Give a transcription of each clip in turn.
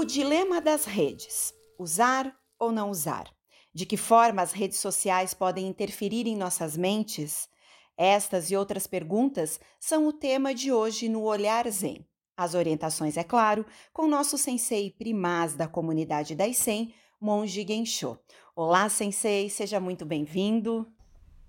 O dilema das redes: usar ou não usar? De que forma as redes sociais podem interferir em nossas mentes? Estas e outras perguntas são o tema de hoje no Olhar Zen. As orientações, é claro, com nosso sensei primaz da comunidade das 100, Monge Gensho. Olá, sensei, seja muito bem-vindo.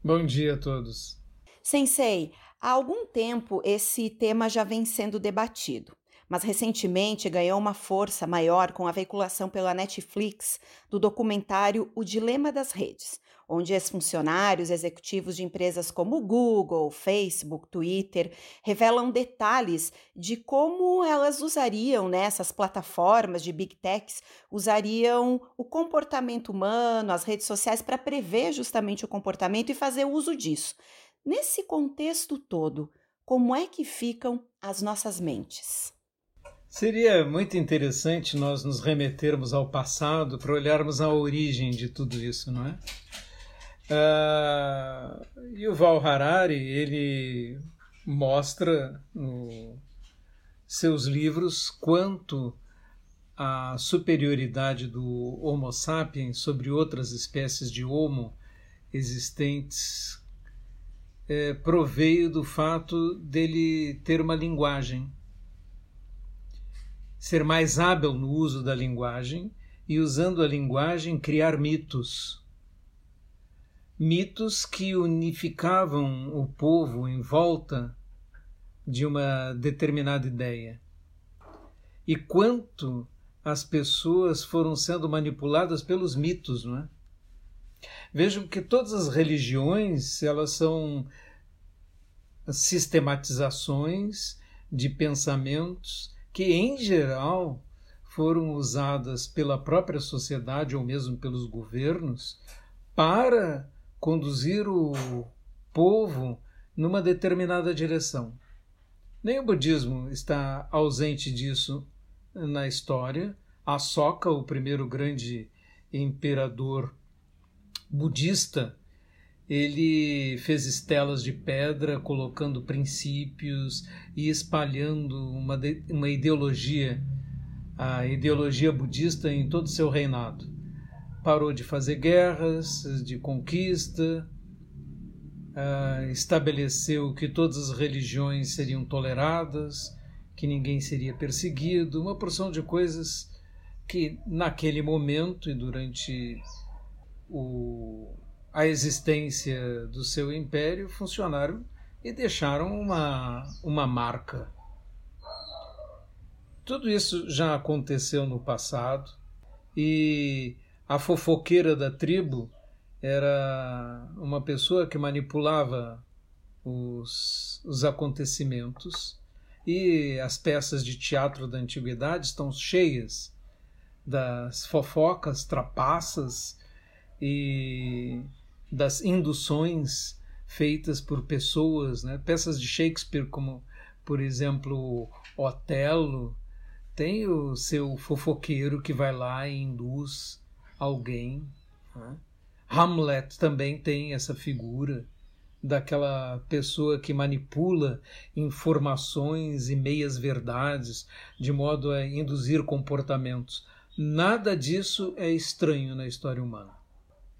Bom dia a todos. Sensei, há algum tempo esse tema já vem sendo debatido mas recentemente ganhou uma força maior com a veiculação pela Netflix do documentário O Dilema das Redes, onde ex-funcionários executivos de empresas como Google, Facebook, Twitter revelam detalhes de como elas usariam né, plataformas de big techs, usariam o comportamento humano, as redes sociais para prever justamente o comportamento e fazer uso disso. Nesse contexto todo, como é que ficam as nossas mentes? Seria muito interessante nós nos remetermos ao passado para olharmos a origem de tudo isso, não é? Uh, e o Val Harari, ele mostra nos seus livros quanto a superioridade do Homo sapiens sobre outras espécies de Homo existentes é, proveio do fato dele ter uma linguagem ser mais hábil no uso da linguagem e, usando a linguagem, criar mitos. Mitos que unificavam o povo em volta de uma determinada ideia. E quanto as pessoas foram sendo manipuladas pelos mitos, não é? Vejam que todas as religiões, elas são sistematizações de pensamentos que, em geral, foram usadas pela própria sociedade ou mesmo pelos governos para conduzir o povo numa determinada direção. Nem o budismo está ausente disso na história. Ashoka, o primeiro grande imperador budista, ele fez estelas de pedra, colocando princípios e espalhando uma, uma ideologia, a ideologia budista em todo o seu reinado. Parou de fazer guerras, de conquista, uh, estabeleceu que todas as religiões seriam toleradas, que ninguém seria perseguido, uma porção de coisas que naquele momento e durante o a existência do seu império funcionaram e deixaram uma, uma marca. Tudo isso já aconteceu no passado e a fofoqueira da tribo era uma pessoa que manipulava os, os acontecimentos e as peças de teatro da antiguidade estão cheias das fofocas, trapaças e das induções feitas por pessoas, né? peças de Shakespeare, como, por exemplo, Otelo, tem o seu fofoqueiro que vai lá e induz alguém. Né? Hamlet também tem essa figura daquela pessoa que manipula informações e meias verdades de modo a induzir comportamentos. Nada disso é estranho na história humana.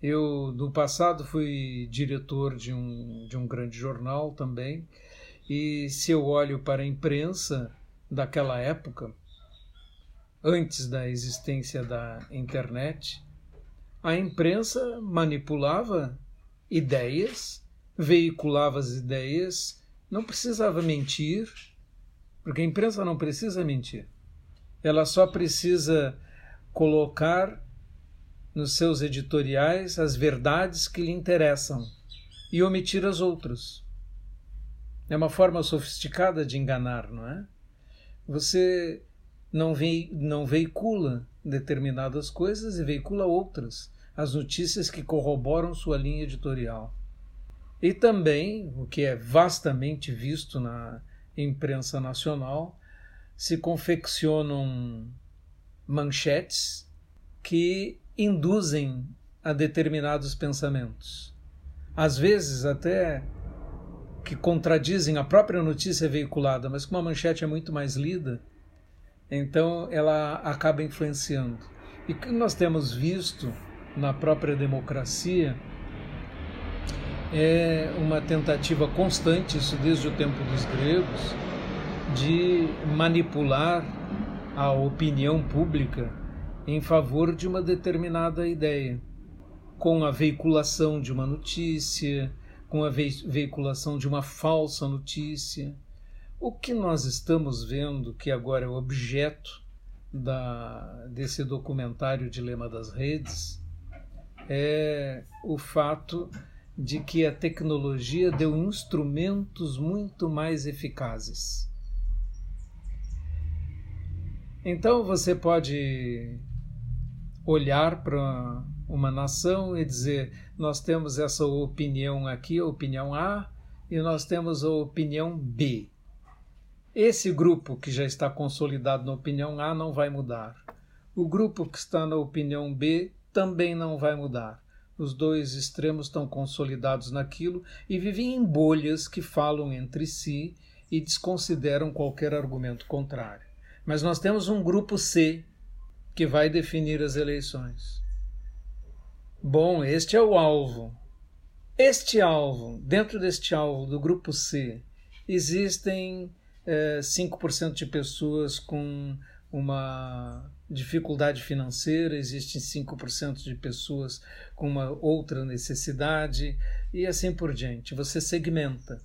Eu, no passado, fui diretor de um, de um grande jornal também, e se eu olho para a imprensa daquela época, antes da existência da internet, a imprensa manipulava ideias, veiculava as ideias, não precisava mentir, porque a imprensa não precisa mentir. Ela só precisa colocar nos seus editoriais as verdades que lhe interessam e omitir as outras. É uma forma sofisticada de enganar, não é? Você não, ve não veicula determinadas coisas e veicula outras, as notícias que corroboram sua linha editorial. E também, o que é vastamente visto na imprensa nacional, se confeccionam manchetes que induzem a determinados pensamentos. Às vezes, até que contradizem a própria notícia veiculada, mas como a manchete é muito mais lida, Então ela acaba influenciando. E que nós temos visto na própria democracia é uma tentativa constante, isso desde o tempo dos gregos, de manipular a opinião pública em favor de uma determinada ideia, com a veiculação de uma notícia, com a veiculação de uma falsa notícia. O que nós estamos vendo, que agora é objeto da, desse documentário Dilema das Redes, é o fato de que a tecnologia deu instrumentos muito mais eficazes. Então você pode olhar para uma nação e dizer: nós temos essa opinião aqui, a opinião A, e nós temos a opinião B. Esse grupo que já está consolidado na opinião A não vai mudar. O grupo que está na opinião B também não vai mudar. Os dois extremos estão consolidados naquilo e vivem em bolhas que falam entre si e desconsideram qualquer argumento contrário. Mas nós temos um grupo C que vai definir as eleições. Bom, este é o alvo. Este alvo, dentro deste alvo do grupo C, existem é, 5% de pessoas com uma dificuldade financeira, existem 5% de pessoas com uma outra necessidade e assim por diante. Você segmenta.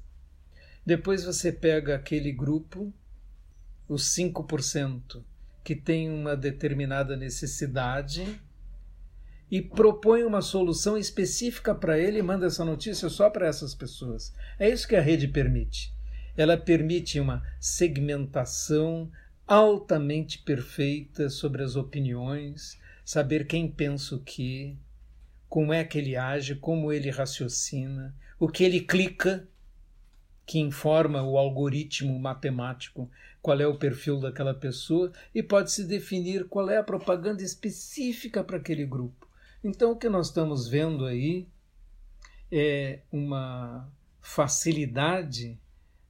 Depois você pega aquele grupo, os 5%, que tem uma determinada necessidade e propõe uma solução específica para ele e manda essa notícia só para essas pessoas. É isso que a rede permite. Ela permite uma segmentação altamente perfeita sobre as opiniões, saber quem pensa o que, como é que ele age, como ele raciocina, o que ele clica, que informa o algoritmo matemático qual é o perfil daquela pessoa e pode-se definir qual é a propaganda específica para aquele grupo. Então, o que nós estamos vendo aí é uma facilidade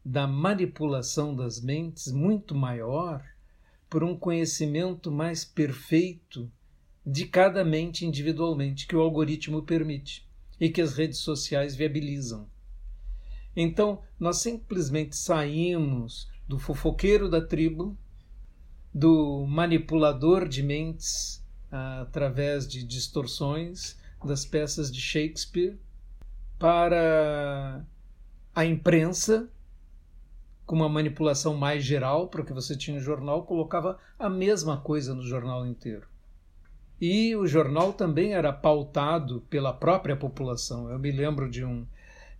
da manipulação das mentes muito maior por um conhecimento mais perfeito de cada mente individualmente, que o algoritmo permite e que as redes sociais viabilizam. Então, nós simplesmente saímos do fofoqueiro da tribo, do manipulador de mentes através de distorções das peças de Shakespeare, para a imprensa, com uma manipulação mais geral, porque você tinha um jornal, colocava a mesma coisa no jornal inteiro. E o jornal também era pautado pela própria população. Eu me lembro de um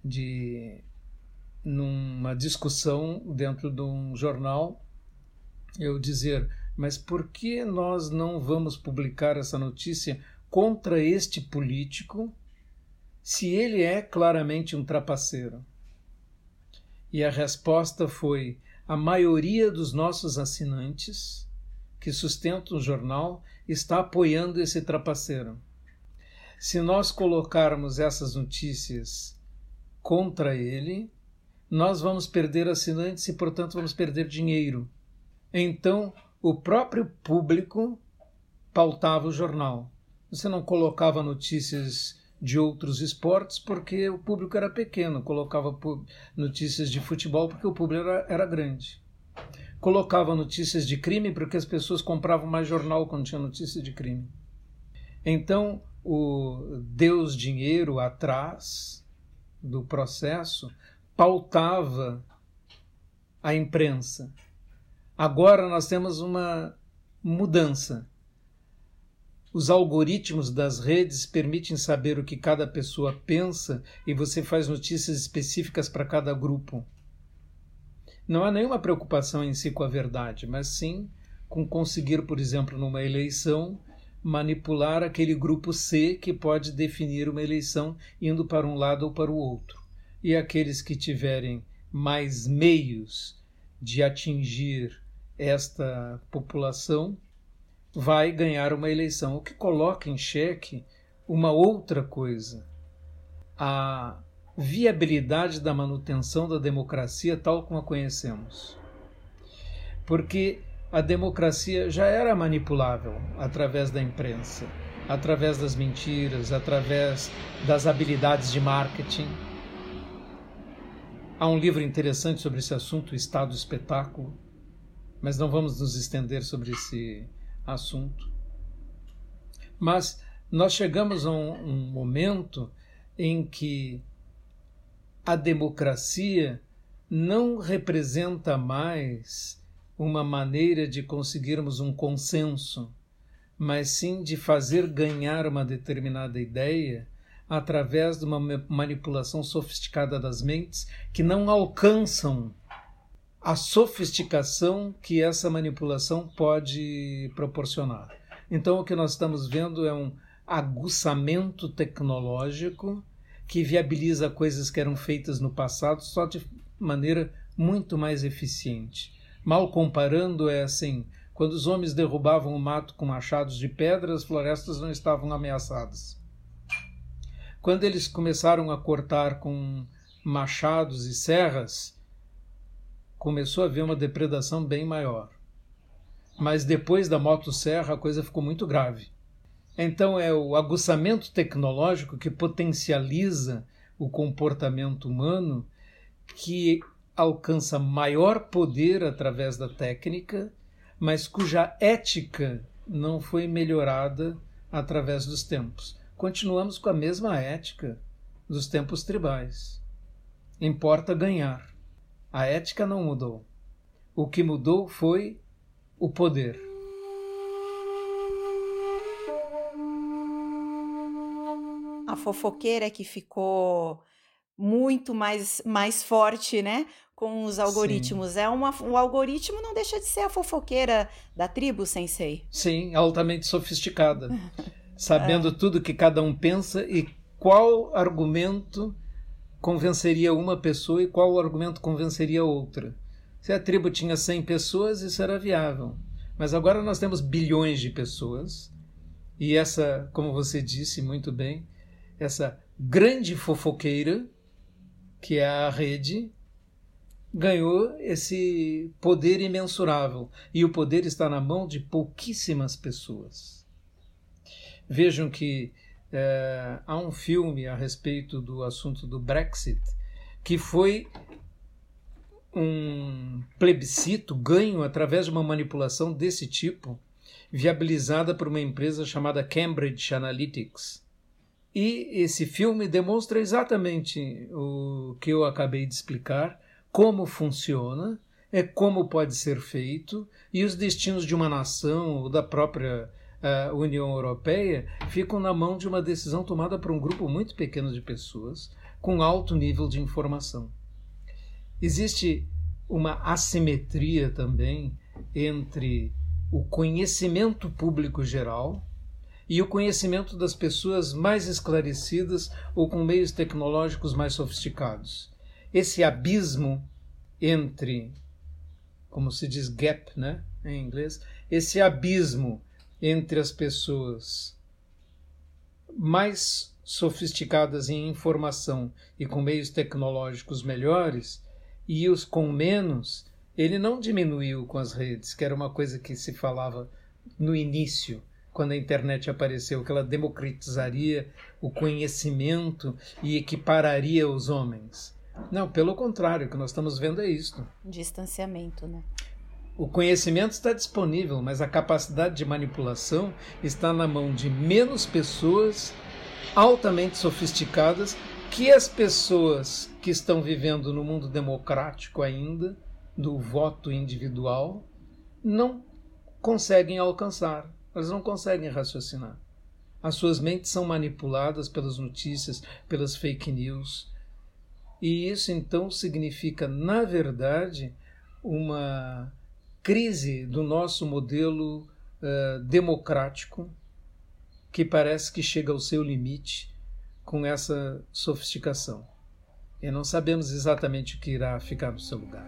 de numa discussão dentro de um jornal eu dizer, mas por que nós não vamos publicar essa notícia contra este político se ele é claramente um trapaceiro? E a resposta foi: a maioria dos nossos assinantes que sustentam o jornal está apoiando esse trapaceiro. Se nós colocarmos essas notícias contra ele, nós vamos perder assinantes e, portanto, vamos perder dinheiro. Então, o próprio público pautava o jornal. Você não colocava notícias de outros esportes porque o público era pequeno, colocava notícias de futebol porque o público era, era grande. Colocava notícias de crime porque as pessoas compravam mais jornal quando tinha notícia de crime. Então, o Deus dinheiro atrás do processo pautava a imprensa. Agora nós temos uma mudança os algoritmos das redes permitem saber o que cada pessoa pensa e você faz notícias específicas para cada grupo. Não há nenhuma preocupação em si com a verdade, mas sim com conseguir, por exemplo, numa eleição, manipular aquele grupo C que pode definir uma eleição indo para um lado ou para o outro. E aqueles que tiverem mais meios de atingir esta população vai ganhar uma eleição, o que coloca em xeque uma outra coisa: a viabilidade da manutenção da democracia tal como a conhecemos. Porque a democracia já era manipulável através da imprensa, através das mentiras, através das habilidades de marketing. Há um livro interessante sobre esse assunto, Estado Espetáculo, mas não vamos nos estender sobre esse assunto. Mas nós chegamos a um, um momento em que a democracia não representa mais uma maneira de conseguirmos um consenso, mas sim de fazer ganhar uma determinada ideia através de uma manipulação sofisticada das mentes que não alcançam a sofisticação que essa manipulação pode proporcionar. Então, o que nós estamos vendo é um aguçamento tecnológico que viabiliza coisas que eram feitas no passado só de maneira muito mais eficiente. Mal comparando, é assim: quando os homens derrubavam o mato com machados de pedra, as florestas não estavam ameaçadas. Quando eles começaram a cortar com machados e serras, começou a haver uma depredação bem maior. Mas depois da motosserra a coisa ficou muito grave. Então é o aguçamento tecnológico que potencializa o comportamento humano que alcança maior poder através da técnica, mas cuja ética não foi melhorada através dos tempos. Continuamos com a mesma ética dos tempos tribais. Importa ganhar. A ética não mudou. O que mudou foi o poder. A fofoqueira que ficou muito mais, mais forte, né? Com os algoritmos. Sim. É uma, o algoritmo não deixa de ser a fofoqueira da tribo, sensei. Sim, altamente sofisticada. sabendo é. tudo que cada um pensa e qual argumento convenceria uma pessoa e qual argumento convenceria outra. Se a tribo tinha 100 pessoas, isso era viável. Mas agora nós temos bilhões de pessoas e essa, como você disse muito bem, essa grande fofoqueira que é a rede, ganhou esse poder imensurável. E o poder está na mão de pouquíssimas pessoas. Vejam que é, há um filme a respeito do assunto do Brexit que foi um plebiscito ganho através de uma manipulação desse tipo, viabilizada por uma empresa chamada Cambridge Analytics. E esse filme demonstra exatamente o que eu acabei de explicar, como funciona, é como pode ser feito e os destinos de uma nação ou da própria uh, União Europeia ficam na mão de uma decisão tomada por um grupo muito pequeno de pessoas com alto nível de informação. Existe uma assimetria também entre o conhecimento público geral e o conhecimento das pessoas mais esclarecidas ou com meios tecnológicos mais sofisticados. Esse abismo entre, como se diz gap, né, em inglês, esse abismo entre as pessoas mais sofisticadas em informação e com meios tecnológicos melhores e os com menos, ele não diminuiu com as redes, que era uma coisa que se falava no início quando a internet apareceu, que ela democratizaria o conhecimento e equipararia os homens. Não, pelo contrário, o que nós estamos vendo é isto. Distanciamento, né? O conhecimento está disponível, mas a capacidade de manipulação está na mão de menos pessoas altamente sofisticadas que as pessoas que estão vivendo no mundo democrático ainda, do voto individual, não conseguem alcançar. Elas não conseguem raciocinar. As suas mentes são manipuladas pelas notícias, pelas fake news. E isso então significa, na verdade, uma crise do nosso modelo uh, democrático que parece que chega ao seu limite com essa sofisticação. E não sabemos exatamente o que irá ficar no seu lugar.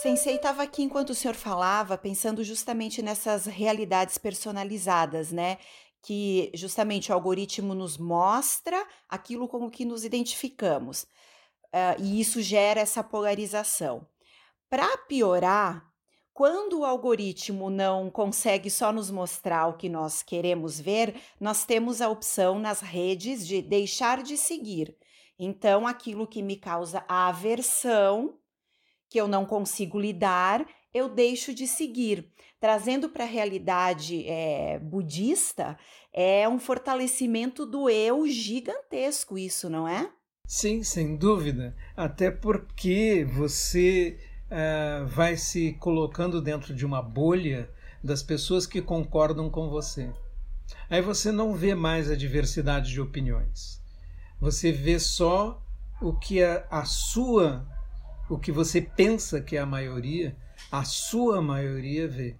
Sensei estava aqui enquanto o senhor falava, pensando justamente nessas realidades personalizadas, né? Que justamente o algoritmo nos mostra aquilo com o que nos identificamos. Uh, e isso gera essa polarização. Para piorar, quando o algoritmo não consegue só nos mostrar o que nós queremos ver, nós temos a opção nas redes de deixar de seguir. Então, aquilo que me causa aversão, que eu não consigo lidar, eu deixo de seguir. Trazendo para a realidade é, budista, é um fortalecimento do eu gigantesco, isso, não é? Sim, sem dúvida. Até porque você uh, vai se colocando dentro de uma bolha das pessoas que concordam com você. Aí você não vê mais a diversidade de opiniões. Você vê só o que a, a sua, o que você pensa que é a maioria, a sua maioria vê.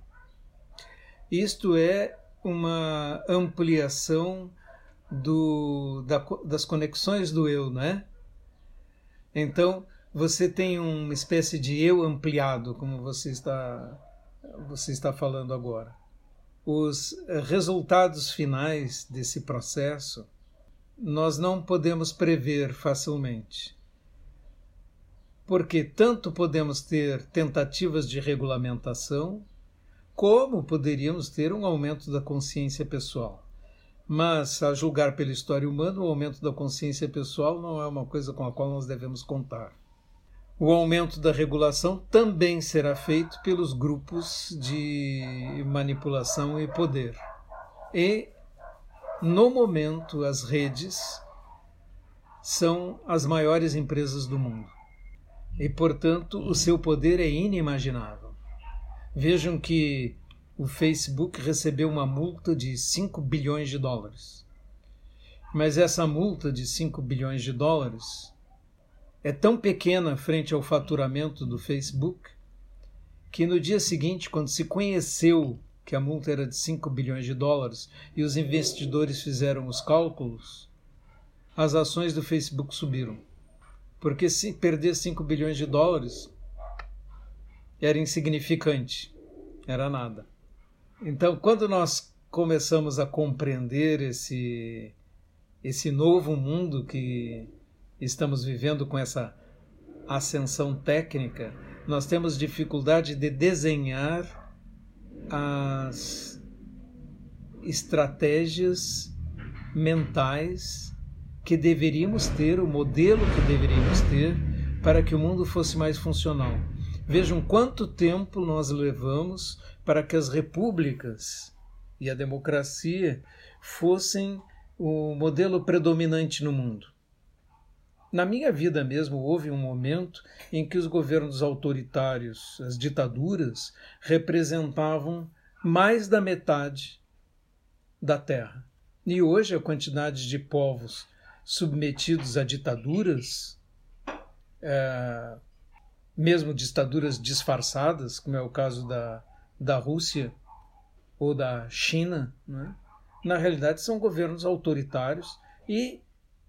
Isto é uma ampliação do, da, das conexões do eu, né? Então, você tem uma espécie de eu ampliado, como você está, você está falando agora. Os resultados finais desse processo nós não podemos prever facilmente. Porque tanto podemos ter tentativas de regulamentação, como poderíamos ter um aumento da consciência pessoal. Mas, a julgar pela história humana, o aumento da consciência pessoal não é uma coisa com a qual nós devemos contar. O aumento da regulação também será feito pelos grupos de manipulação e poder. E, no momento, as redes são as maiores empresas do mundo. E, portanto, o seu poder é inimaginável. Vejam que o Facebook recebeu uma multa de 5 bilhões de dólares. Mas essa multa de 5 bilhões de dólares é tão pequena frente ao faturamento do Facebook que no dia seguinte, quando se conheceu que a multa era de 5 bilhões de dólares e os investidores fizeram os cálculos, as ações do Facebook subiram. Porque se perder 5 bilhões de dólares era insignificante, era nada. Então, quando nós começamos a compreender esse esse novo mundo que estamos vivendo com essa ascensão técnica, nós temos dificuldade de desenhar as estratégias mentais que deveríamos ter, o modelo que deveríamos ter para que o mundo fosse mais funcional. Vejam quanto tempo nós levamos para que as repúblicas e a democracia fossem o modelo predominante no mundo. Na minha vida mesmo, houve um momento em que os governos autoritários, as ditaduras, representavam mais da metade da terra. E hoje a quantidade de povos submetidos a ditaduras, é, mesmo ditaduras disfarçadas, como é o caso da, da Rússia ou da China, né? na realidade são governos autoritários e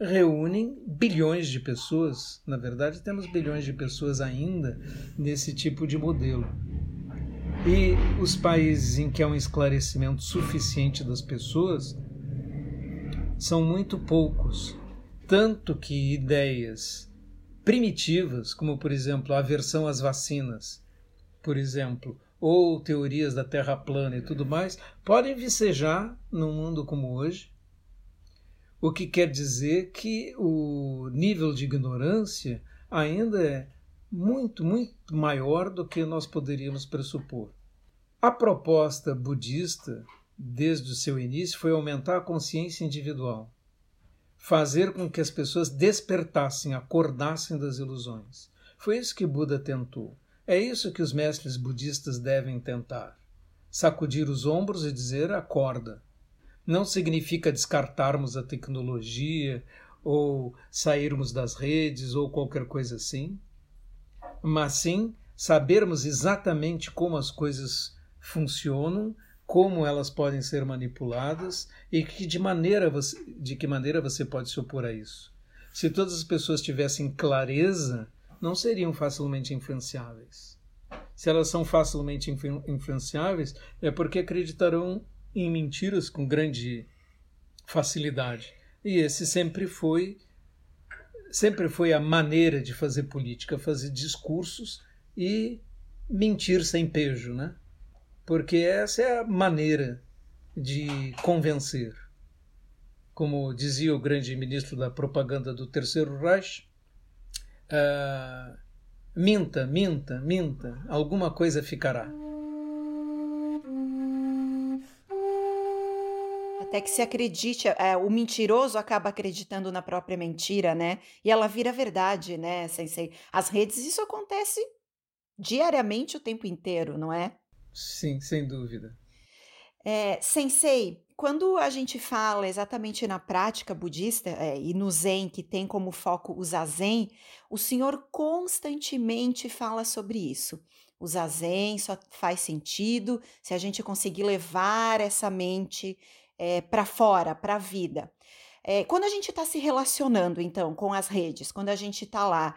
reúnem bilhões de pessoas. Na verdade, temos bilhões de pessoas ainda nesse tipo de modelo. E os países em que há um esclarecimento suficiente das pessoas são muito poucos. Tanto que ideias primitivas, como por exemplo a aversão às vacinas, por exemplo, ou teorias da Terra plana e tudo mais, podem vicejar num mundo como hoje o que quer dizer que o nível de ignorância ainda é muito, muito maior do que nós poderíamos pressupor. A proposta budista, desde o seu início, foi aumentar a consciência individual, fazer com que as pessoas despertassem, acordassem das ilusões. Foi isso que Buda tentou. É isso que os mestres budistas devem tentar: sacudir os ombros e dizer acorda não significa descartarmos a tecnologia ou sairmos das redes ou qualquer coisa assim, mas sim sabermos exatamente como as coisas funcionam, como elas podem ser manipuladas e que de, maneira você, de que maneira você pode se opor a isso. Se todas as pessoas tivessem clareza, não seriam facilmente influenciáveis. Se elas são facilmente influenciáveis, é porque acreditarão em mentiras com grande facilidade. E esse sempre foi sempre foi a maneira de fazer política, fazer discursos e mentir sem pejo, né? Porque essa é a maneira de convencer. Como dizia o grande ministro da propaganda do Terceiro Reich, uh, minta, minta, minta, alguma coisa ficará. Até que se acredite, é, o mentiroso acaba acreditando na própria mentira, né? E ela vira verdade, né, Sensei? As redes, isso acontece diariamente o tempo inteiro, não é? Sim, sem dúvida. É, sensei, quando a gente fala exatamente na prática budista é, e no Zen, que tem como foco o Zazen, o senhor constantemente fala sobre isso. O Zazen só faz sentido se a gente conseguir levar essa mente é, para fora, para a vida. É, quando a gente está se relacionando, então, com as redes, quando a gente está lá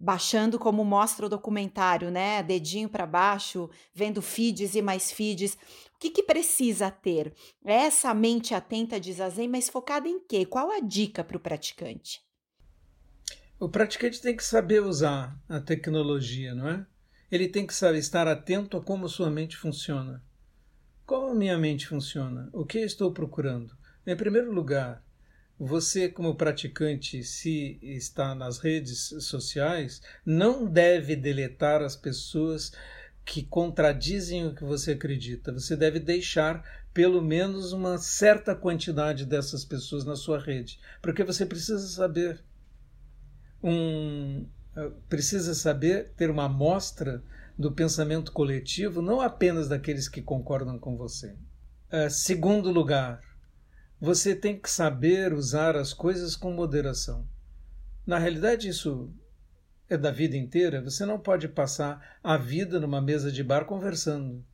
baixando, como mostra o documentário, né, dedinho para baixo, vendo feeds e mais feeds, o que, que precisa ter? Essa mente atenta de Zazen, mas focada em quê? Qual a dica para o praticante? O praticante tem que saber usar a tecnologia, não é? Ele tem que saber estar atento a como sua mente funciona. Como a minha mente funciona? O que eu estou procurando? Em primeiro lugar, você, como praticante, se está nas redes sociais, não deve deletar as pessoas que contradizem o que você acredita. Você deve deixar pelo menos uma certa quantidade dessas pessoas na sua rede, porque você precisa saber um precisa saber ter uma amostra do pensamento coletivo, não apenas daqueles que concordam com você. Uh, segundo lugar, você tem que saber usar as coisas com moderação. Na realidade, isso é da vida inteira. Você não pode passar a vida numa mesa de bar conversando.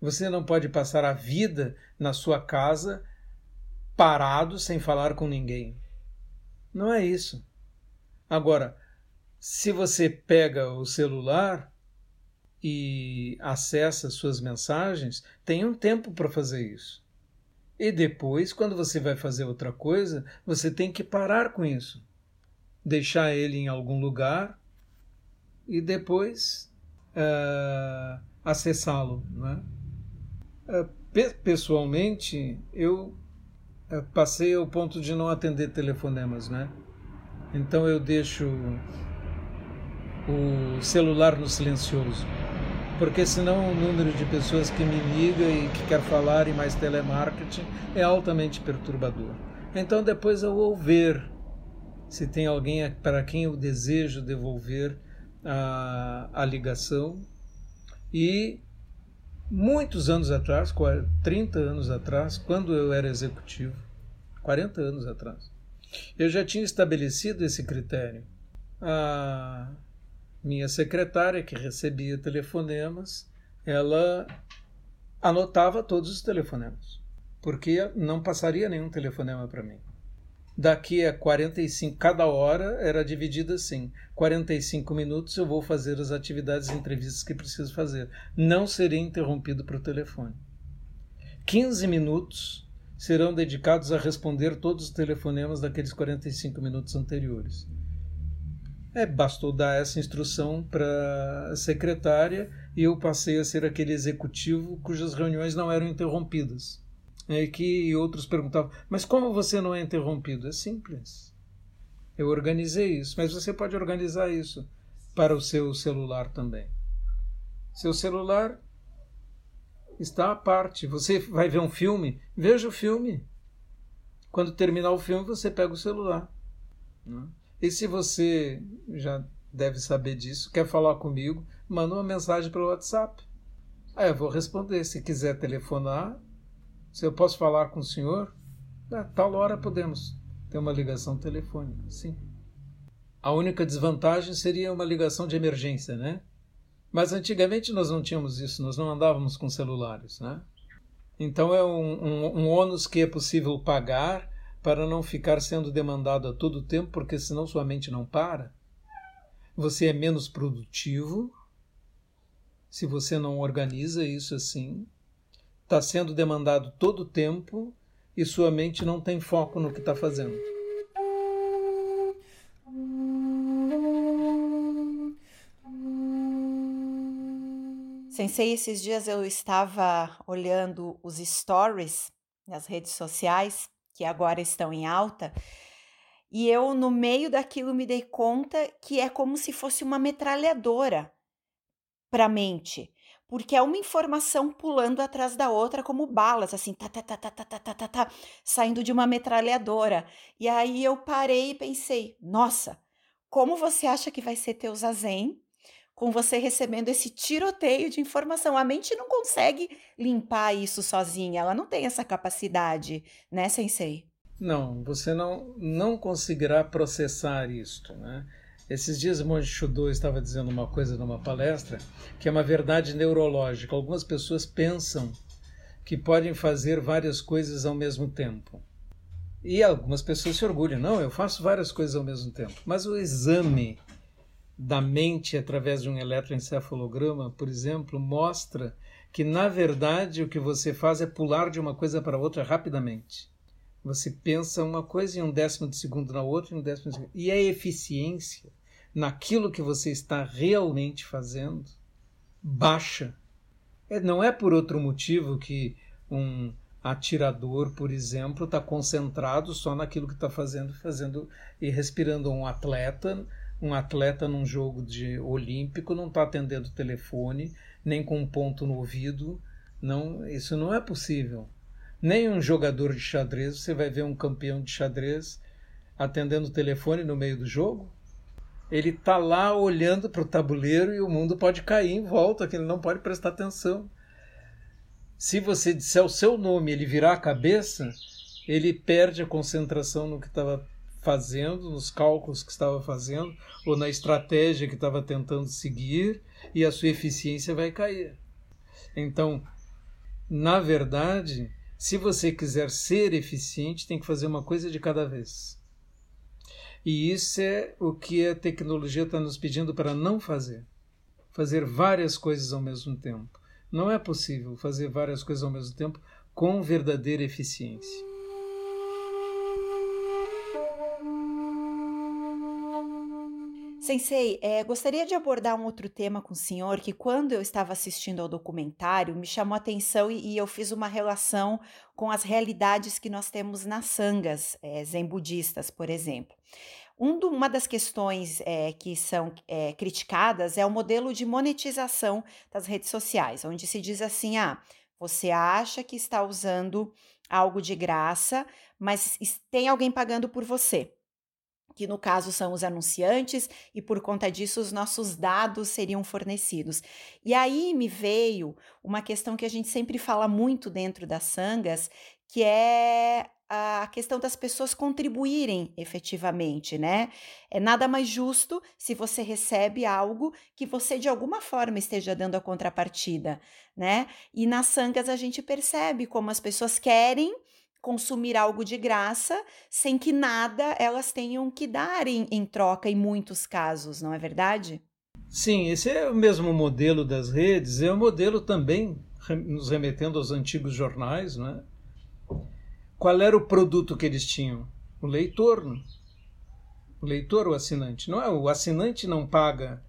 Você não pode passar a vida na sua casa parado sem falar com ninguém. Não é isso. Agora, se você pega o celular, e acessa suas mensagens, tem um tempo para fazer isso. E depois, quando você vai fazer outra coisa, você tem que parar com isso. Deixar ele em algum lugar e depois uh, acessá-lo. Né? Uh, pessoalmente, eu uh, passei ao ponto de não atender telefonemas. Né? Então eu deixo o celular no silencioso porque senão o número de pessoas que me liga e que quer falar em mais telemarketing é altamente perturbador. Então depois eu vou ver se tem alguém para quem eu desejo devolver a, a ligação e muitos anos atrás, 30 anos atrás, quando eu era executivo, 40 anos atrás, eu já tinha estabelecido esse critério. Ah, minha secretária, que recebia telefonemas, ela anotava todos os telefonemas, porque não passaria nenhum telefonema para mim. Daqui a 45, cada hora era dividida assim: 45 minutos eu vou fazer as atividades e entrevistas que preciso fazer. Não serei interrompido por telefone. 15 minutos serão dedicados a responder todos os telefonemas daqueles 45 minutos anteriores. É, bastou dar essa instrução para a secretária e eu passei a ser aquele executivo cujas reuniões não eram interrompidas. É que outros perguntavam, mas como você não é interrompido? É simples. Eu organizei isso, mas você pode organizar isso para o seu celular também. Seu celular está à parte. Você vai ver um filme, veja o filme. Quando terminar o filme, você pega o celular. Não? E se você já deve saber disso, quer falar comigo, manda uma mensagem pelo WhatsApp. Aí eu vou responder. Se quiser telefonar, se eu posso falar com o senhor, a tal hora podemos ter uma ligação telefônica, sim. A única desvantagem seria uma ligação de emergência, né? Mas antigamente nós não tínhamos isso, nós não andávamos com celulares, né? Então é um, um, um ônus que é possível pagar para não ficar sendo demandado a todo tempo, porque senão sua mente não para. Você é menos produtivo se você não organiza isso assim. Está sendo demandado todo o tempo e sua mente não tem foco no que está fazendo. Sensei, esses dias eu estava olhando os stories nas redes sociais, que agora estão em alta, e eu, no meio daquilo, me dei conta que é como se fosse uma metralhadora para a mente porque é uma informação pulando atrás da outra como balas, assim, tá, tá, tá, tá, tá, tá, tá, tá, tá, saindo de uma metralhadora. E aí eu parei e pensei, nossa, como você acha que vai ser teu zazen com você recebendo esse tiroteio de informação? A mente não consegue limpar isso sozinha, ela não tem essa capacidade, né, sensei? Não, você não, não conseguirá processar isto, né? Esses dias o Monge Shudo estava dizendo uma coisa numa palestra que é uma verdade neurológica. Algumas pessoas pensam que podem fazer várias coisas ao mesmo tempo. E algumas pessoas se orgulham, não, eu faço várias coisas ao mesmo tempo. Mas o exame da mente através de um eletroencefalograma, por exemplo, mostra que na verdade o que você faz é pular de uma coisa para outra rapidamente. Você pensa uma coisa em um décimo de segundo na outra, em um décimo de segundo. E a eficiência naquilo que você está realmente fazendo baixa. É, não é por outro motivo que um atirador, por exemplo, está concentrado só naquilo que está fazendo, fazendo e respirando. Um atleta, um atleta num jogo de olímpico não está atendendo telefone, nem com um ponto no ouvido. Não, isso não é possível nem um jogador de xadrez, você vai ver um campeão de xadrez atendendo o telefone no meio do jogo. Ele está lá olhando para o tabuleiro e o mundo pode cair em volta, que ele não pode prestar atenção. Se você disser o seu nome ele virar a cabeça, ele perde a concentração no que estava fazendo, nos cálculos que estava fazendo, ou na estratégia que estava tentando seguir, e a sua eficiência vai cair. Então, na verdade, se você quiser ser eficiente, tem que fazer uma coisa de cada vez. E isso é o que a tecnologia está nos pedindo para não fazer. Fazer várias coisas ao mesmo tempo. Não é possível fazer várias coisas ao mesmo tempo com verdadeira eficiência. Sensei, é, gostaria de abordar um outro tema com o senhor que, quando eu estava assistindo ao documentário, me chamou a atenção e, e eu fiz uma relação com as realidades que nós temos nas sangas é, zen budistas, por exemplo. Um do, uma das questões é, que são é, criticadas é o modelo de monetização das redes sociais, onde se diz assim: ah, você acha que está usando algo de graça, mas tem alguém pagando por você que no caso são os anunciantes, e por conta disso os nossos dados seriam fornecidos. E aí me veio uma questão que a gente sempre fala muito dentro das sangas, que é a questão das pessoas contribuírem efetivamente, né? É nada mais justo se você recebe algo que você de alguma forma esteja dando a contrapartida, né? E nas sangas a gente percebe como as pessoas querem consumir algo de graça sem que nada elas tenham que dar em, em troca em muitos casos, não é verdade? Sim, esse é o mesmo modelo das redes, é o um modelo também, nos remetendo aos antigos jornais, né? Qual era o produto que eles tinham? O leitor. Né? O leitor, o assinante. Não é o assinante não paga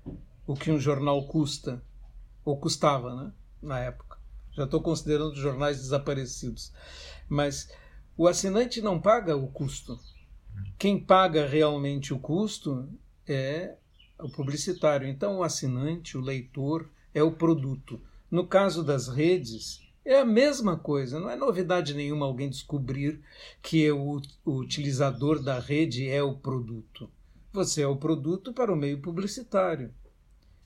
o que um jornal custa, ou custava, né? Na época. Já estou considerando jornais desaparecidos. Mas o assinante não paga o custo. Quem paga realmente o custo é o publicitário. Então, o assinante, o leitor, é o produto. No caso das redes, é a mesma coisa, não é novidade nenhuma alguém descobrir que o, utilizador da rede é o produto. Você é o produto para o meio publicitário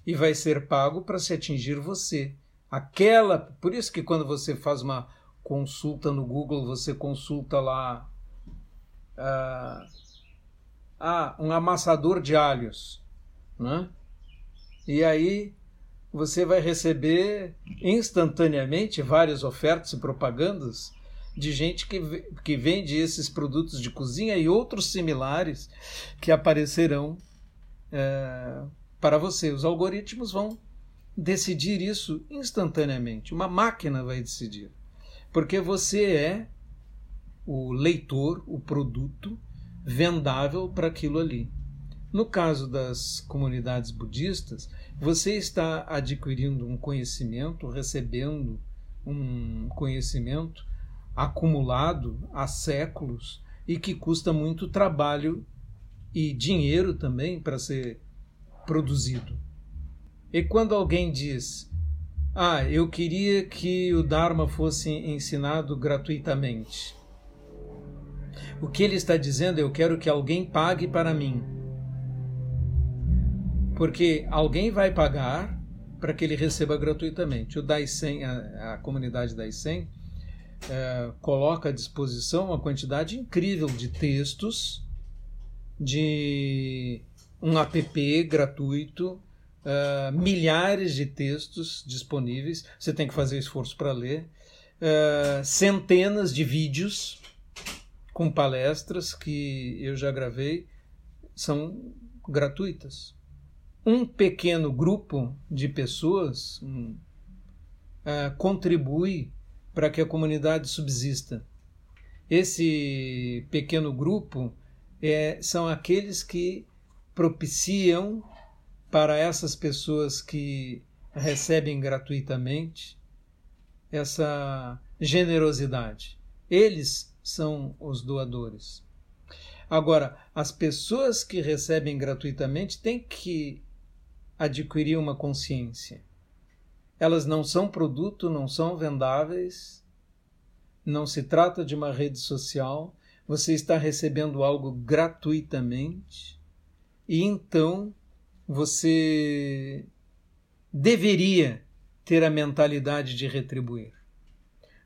e vai ser pago para se atingir você. Aquela, por isso que quando você faz uma consulta no Google, você consulta lá uh, ah, um amassador de alhos, né? E aí você vai receber instantaneamente várias ofertas e propagandas de gente que, que vende esses produtos de cozinha e outros similares que aparecerão é, para você. Os algoritmos vão decidir isso instantaneamente. Uma máquina vai decidir porque você é o leitor, o produto vendável para aquilo ali. No caso das comunidades budistas, você está adquirindo um conhecimento, recebendo um conhecimento acumulado há séculos e que custa muito trabalho e dinheiro também para ser produzido. E quando alguém diz: Ah, eu queria que o Dharma fosse ensinado gratuitamente. O que ele está dizendo Eu quero que alguém pague para mim. Porque alguém vai pagar para que ele receba gratuitamente. O Daisen, a, a comunidade Daisen, é, coloca à disposição uma quantidade incrível de textos, de um app gratuito, uh, milhares de textos disponíveis, você tem que fazer esforço para ler, uh, centenas de vídeos com palestras que eu já gravei, são gratuitas. Um pequeno grupo de pessoas um, uh, contribui para que a comunidade subsista. Esse pequeno grupo é, são aqueles que propiciam para essas pessoas que recebem gratuitamente essa generosidade. Eles são os doadores. Agora, as pessoas que recebem gratuitamente têm que adquirir uma consciência. Elas não são produto, não são vendáveis, não se trata de uma rede social, você está recebendo algo gratuitamente e então você deveria ter a mentalidade de retribuir.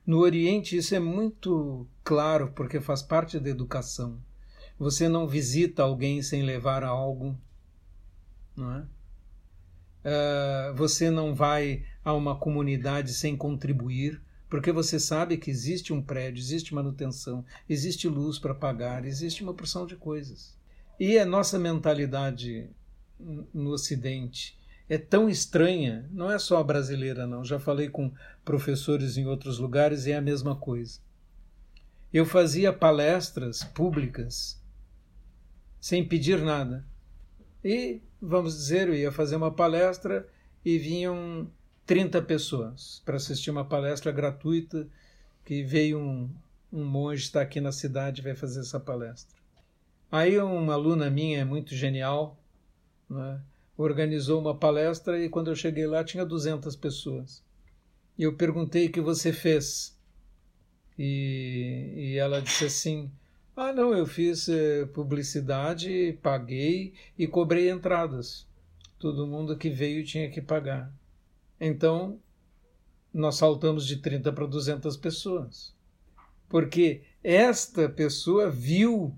No Oriente, isso é muito claro porque faz parte da educação. Você não visita alguém sem levar algo, não é? Uh, você não vai a uma comunidade sem contribuir, porque você sabe que existe um prédio, existe manutenção, existe luz para pagar, existe uma porção de coisas. E a nossa mentalidade no Ocidente é tão estranha, não é só a brasileira, não. Já falei com professores em outros lugares e é a mesma coisa. Eu fazia palestras públicas sem pedir nada. E, vamos dizer, eu ia fazer uma palestra e vinham 30 pessoas para assistir uma palestra gratuita que veio um, um monge está aqui na cidade vai fazer essa palestra. Aí uma aluna minha muito genial, né, organizou uma palestra e quando eu cheguei lá tinha 200 pessoas. E eu perguntei o que você fez. E, e ela disse assim: Ah, não, eu fiz eh, publicidade, paguei e cobrei entradas. Todo mundo que veio tinha que pagar. Então, nós saltamos de 30 para 200 pessoas. Porque esta pessoa viu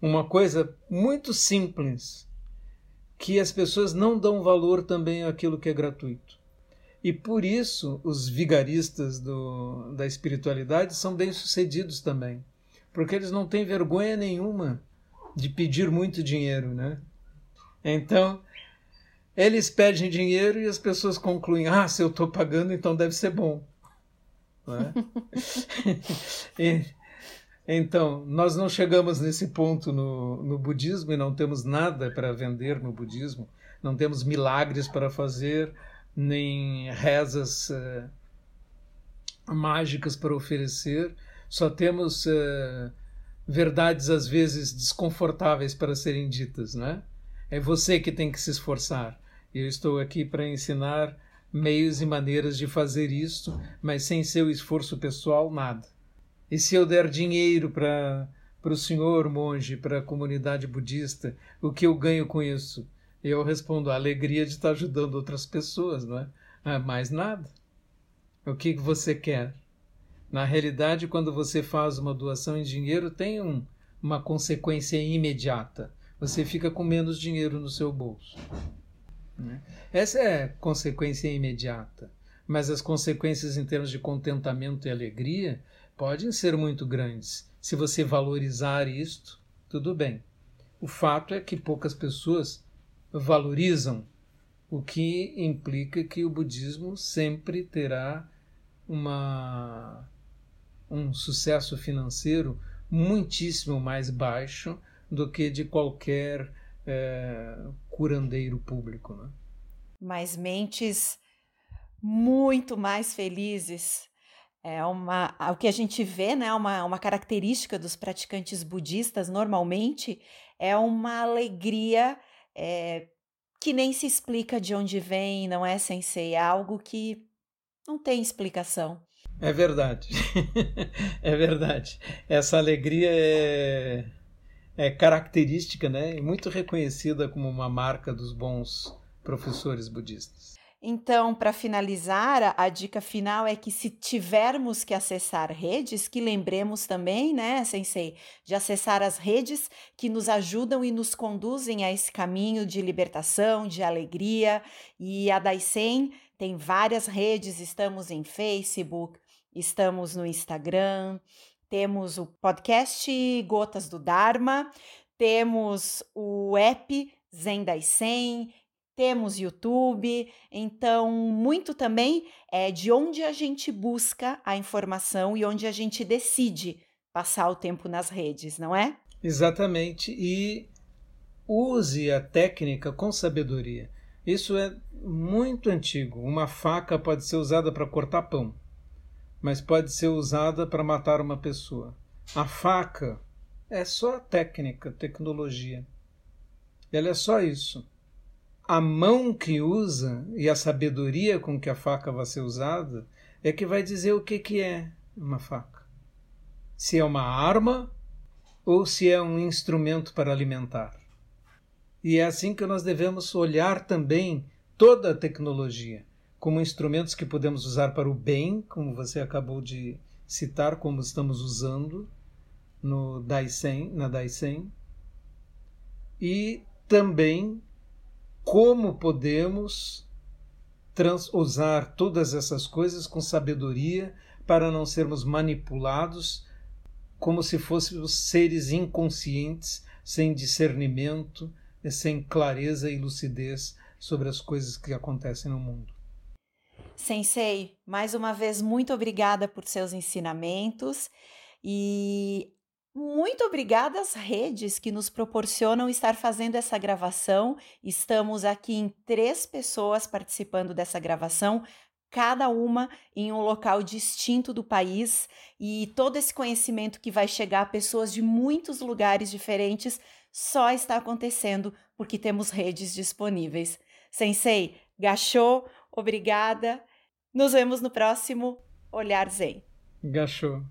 uma coisa muito simples que as pessoas não dão valor também àquilo que é gratuito. E por isso os vigaristas do, da espiritualidade são bem-sucedidos também, porque eles não têm vergonha nenhuma de pedir muito dinheiro, né? Então, eles pedem dinheiro e as pessoas concluem: ah, se eu estou pagando, então deve ser bom. É? e, então, nós não chegamos nesse ponto no, no budismo e não temos nada para vender no budismo, não temos milagres para fazer, nem rezas uh, mágicas para oferecer, só temos uh, verdades às vezes desconfortáveis para serem ditas, né? É você que tem que se esforçar. Eu estou aqui para ensinar meios e maneiras de fazer isto, mas sem seu esforço pessoal, nada. E se eu der dinheiro para para o senhor monge, para a comunidade budista, o que eu ganho com isso? Eu respondo: a alegria de estar ajudando outras pessoas, não é? Ah, mais nada. O que você quer? Na realidade, quando você faz uma doação em dinheiro, tem um, uma consequência imediata. Você fica com menos dinheiro no seu bolso. Né? Essa é a consequência imediata. Mas as consequências em termos de contentamento e alegria podem ser muito grandes. Se você valorizar isto, tudo bem. O fato é que poucas pessoas valorizam, o que implica que o budismo sempre terá uma um sucesso financeiro muitíssimo mais baixo do que de qualquer é, curandeiro público. Né? Mas mentes muito mais felizes. É uma, o que a gente vê, né, uma, uma característica dos praticantes budistas normalmente é uma alegria é, que nem se explica de onde vem, não é, sensei? É algo que não tem explicação. É verdade. é verdade. Essa alegria é, é característica, né? Muito reconhecida como uma marca dos bons professores budistas. Então, para finalizar, a dica final é que se tivermos que acessar redes, que lembremos também, né, sensei, de acessar as redes que nos ajudam e nos conduzem a esse caminho de libertação, de alegria. E a Daisen tem várias redes, estamos em Facebook, estamos no Instagram, temos o podcast Gotas do Dharma, temos o app Zen Daisen, temos YouTube, então muito também é de onde a gente busca a informação e onde a gente decide passar o tempo nas redes, não é? Exatamente, e use a técnica com sabedoria. Isso é muito antigo. Uma faca pode ser usada para cortar pão, mas pode ser usada para matar uma pessoa. A faca é só técnica, tecnologia. Ela é só isso a mão que usa e a sabedoria com que a faca vai ser usada é que vai dizer o que, que é uma faca. Se é uma arma ou se é um instrumento para alimentar. E é assim que nós devemos olhar também toda a tecnologia como instrumentos que podemos usar para o bem, como você acabou de citar, como estamos usando no Daisen, na Daisen, e também como podemos usar todas essas coisas com sabedoria para não sermos manipulados como se fôssemos seres inconscientes, sem discernimento, sem clareza e lucidez sobre as coisas que acontecem no mundo. Sensei, mais uma vez, muito obrigada por seus ensinamentos e muito obrigada às redes que nos proporcionam estar fazendo essa gravação. Estamos aqui em três pessoas participando dessa gravação, cada uma em um local distinto do país, e todo esse conhecimento que vai chegar a pessoas de muitos lugares diferentes só está acontecendo porque temos redes disponíveis. Sensei, gachou, obrigada. Nos vemos no próximo Olhar Zen. Gachou.